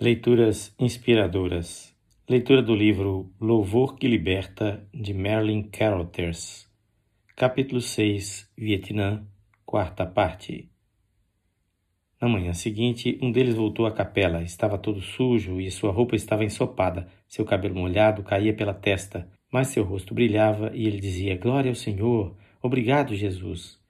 Leituras inspiradoras. Leitura do livro Louvor que Liberta, de Marilyn Carothers. Capítulo 6 Vietnã, quarta parte. Na manhã seguinte, um deles voltou à capela. Estava todo sujo e sua roupa estava ensopada. Seu cabelo molhado caía pela testa, mas seu rosto brilhava e ele dizia: Glória ao Senhor! Obrigado, Jesus!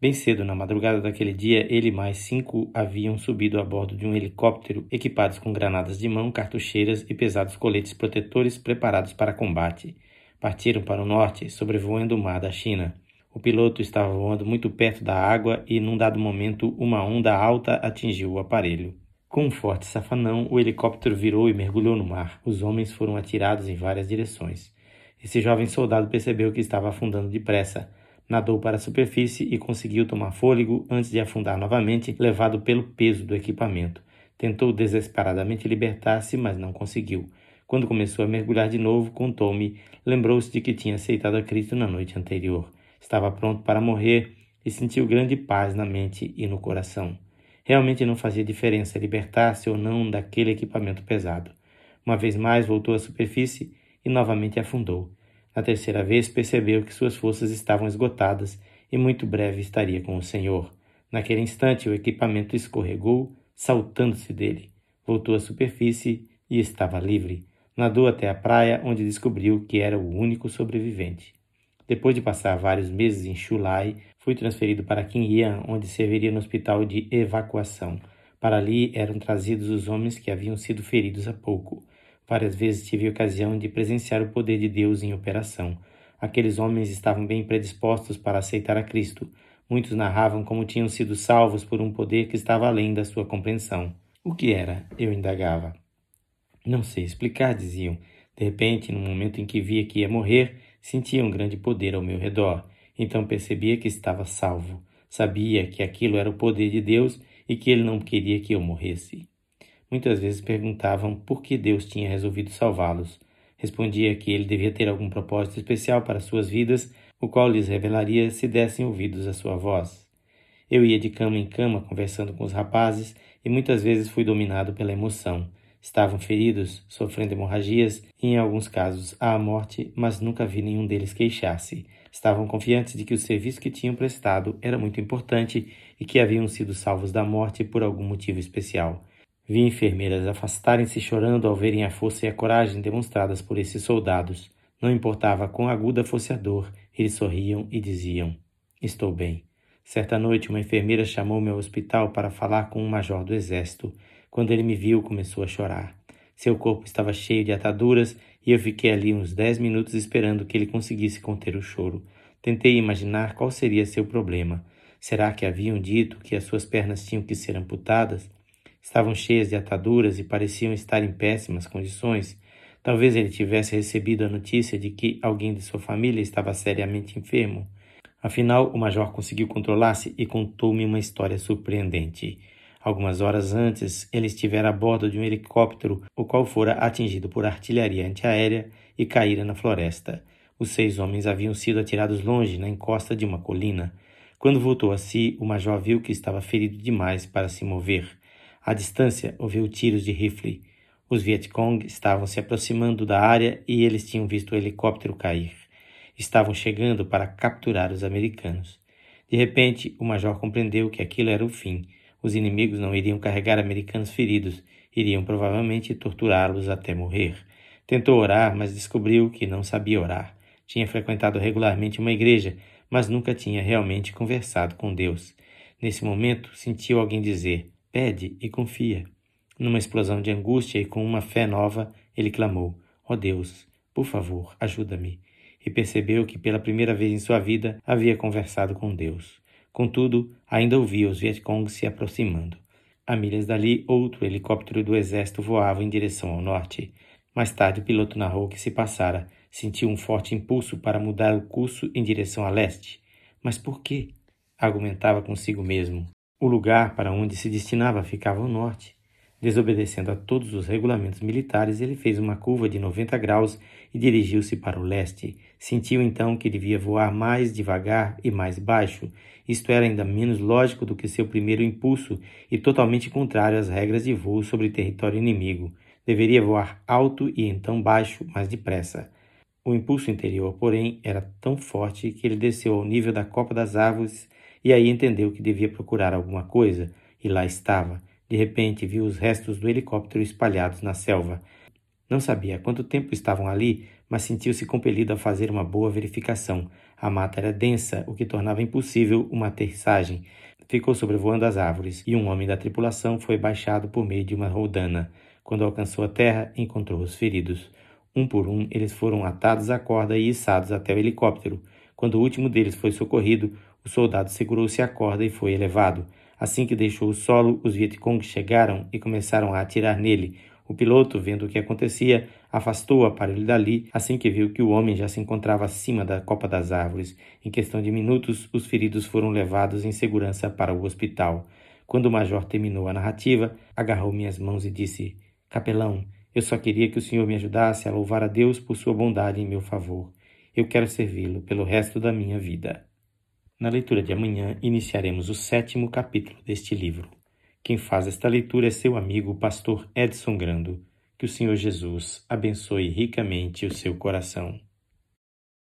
Bem cedo na madrugada daquele dia, ele e mais cinco haviam subido a bordo de um helicóptero equipados com granadas de mão, cartucheiras e pesados coletes protetores preparados para combate. Partiram para o norte, sobrevoando o mar da China. O piloto estava voando muito perto da água e, num dado momento, uma onda alta atingiu o aparelho. Com um forte safanão, o helicóptero virou e mergulhou no mar. Os homens foram atirados em várias direções. Esse jovem soldado percebeu que estava afundando depressa nadou para a superfície e conseguiu tomar fôlego antes de afundar novamente, levado pelo peso do equipamento. Tentou desesperadamente libertar-se, mas não conseguiu. Quando começou a mergulhar de novo, contou-me, lembrou-se de que tinha aceitado a Cristo na noite anterior. Estava pronto para morrer e sentiu grande paz na mente e no coração. Realmente não fazia diferença libertar-se ou não daquele equipamento pesado. Uma vez mais voltou à superfície e novamente afundou. Na terceira vez percebeu que suas forças estavam esgotadas e muito breve estaria com o Senhor. Naquele instante o equipamento escorregou, saltando-se dele. Voltou à superfície e estava livre. Nadou até a praia, onde descobriu que era o único sobrevivente. Depois de passar vários meses em Chulai, foi transferido para Qinyan, onde serviria no hospital de evacuação. Para ali eram trazidos os homens que haviam sido feridos há pouco. Várias vezes tive ocasião de presenciar o poder de Deus em operação. Aqueles homens estavam bem predispostos para aceitar a Cristo. Muitos narravam como tinham sido salvos por um poder que estava além da sua compreensão. O que era? Eu indagava. Não sei explicar, diziam. De repente, no momento em que via que ia morrer, sentia um grande poder ao meu redor. Então percebia que estava salvo. Sabia que aquilo era o poder de Deus e que ele não queria que eu morresse. Muitas vezes perguntavam por que Deus tinha resolvido salvá-los. Respondia que ele devia ter algum propósito especial para suas vidas, o qual lhes revelaria se dessem ouvidos à sua voz. Eu ia de cama em cama conversando com os rapazes e muitas vezes fui dominado pela emoção. Estavam feridos, sofrendo hemorragias e, em alguns casos, à morte, mas nunca vi nenhum deles queixar-se. Estavam confiantes de que o serviço que tinham prestado era muito importante e que haviam sido salvos da morte por algum motivo especial. Vi enfermeiras afastarem-se chorando ao verem a força e a coragem demonstradas por esses soldados. Não importava quão aguda fosse a dor, eles sorriam e diziam: Estou bem. Certa noite, uma enfermeira chamou-me ao hospital para falar com um major do exército. Quando ele me viu, começou a chorar. Seu corpo estava cheio de ataduras e eu fiquei ali uns dez minutos esperando que ele conseguisse conter o choro. Tentei imaginar qual seria seu problema. Será que haviam dito que as suas pernas tinham que ser amputadas? Estavam cheias de ataduras e pareciam estar em péssimas condições. Talvez ele tivesse recebido a notícia de que alguém de sua família estava seriamente enfermo. Afinal, o major conseguiu controlar-se e contou-me uma história surpreendente. Algumas horas antes, ele estivera a bordo de um helicóptero, o qual fora atingido por artilharia antiaérea e caíra na floresta. Os seis homens haviam sido atirados longe, na encosta de uma colina. Quando voltou a si, o major viu que estava ferido demais para se mover. À distância, ouviu tiros de rifle. Os Vietcong estavam se aproximando da área e eles tinham visto o helicóptero cair. Estavam chegando para capturar os americanos. De repente, o major compreendeu que aquilo era o fim. Os inimigos não iriam carregar americanos feridos, iriam provavelmente torturá-los até morrer. Tentou orar, mas descobriu que não sabia orar. Tinha frequentado regularmente uma igreja, mas nunca tinha realmente conversado com Deus. Nesse momento, sentiu alguém dizer: Pede e confia. Numa explosão de angústia e com uma fé nova, ele clamou: Ó oh Deus, por favor, ajuda-me. E percebeu que pela primeira vez em sua vida havia conversado com Deus. Contudo, ainda ouvia os Vietcong se aproximando. A milhas dali, outro helicóptero do exército voava em direção ao norte. Mais tarde, o piloto narrou que se passara. Sentiu um forte impulso para mudar o curso em direção a leste. Mas por quê? Argumentava consigo mesmo. O lugar para onde se destinava ficava ao norte. Desobedecendo a todos os regulamentos militares, ele fez uma curva de 90 graus e dirigiu-se para o leste. Sentiu então que devia voar mais devagar e mais baixo. Isto era ainda menos lógico do que seu primeiro impulso e totalmente contrário às regras de voo sobre território inimigo. Deveria voar alto e então baixo, mais depressa. O impulso interior, porém, era tão forte que ele desceu ao nível da copa das árvores e aí entendeu que devia procurar alguma coisa, e lá estava. De repente viu os restos do helicóptero espalhados na selva. Não sabia quanto tempo estavam ali, mas sentiu-se compelido a fazer uma boa verificação. A mata era densa, o que tornava impossível uma aterrissagem. Ficou sobrevoando as árvores, e um homem da tripulação foi baixado por meio de uma roldana. Quando alcançou a terra, encontrou os feridos. Um por um, eles foram atados à corda e içados até o helicóptero. Quando o último deles foi socorrido, o soldado segurou-se à corda e foi elevado. Assim que deixou o solo, os Vietcong chegaram e começaram a atirar nele. O piloto, vendo o que acontecia, afastou o aparelho dali assim que viu que o homem já se encontrava acima da copa das árvores. Em questão de minutos, os feridos foram levados em segurança para o hospital. Quando o major terminou a narrativa, agarrou minhas mãos e disse: Capelão, eu só queria que o senhor me ajudasse a louvar a Deus por sua bondade em meu favor. Eu quero servi-lo pelo resto da minha vida. Na leitura de amanhã, iniciaremos o sétimo capítulo deste livro. Quem faz esta leitura é seu amigo, o pastor Edson Grando. Que o Senhor Jesus abençoe ricamente o seu coração.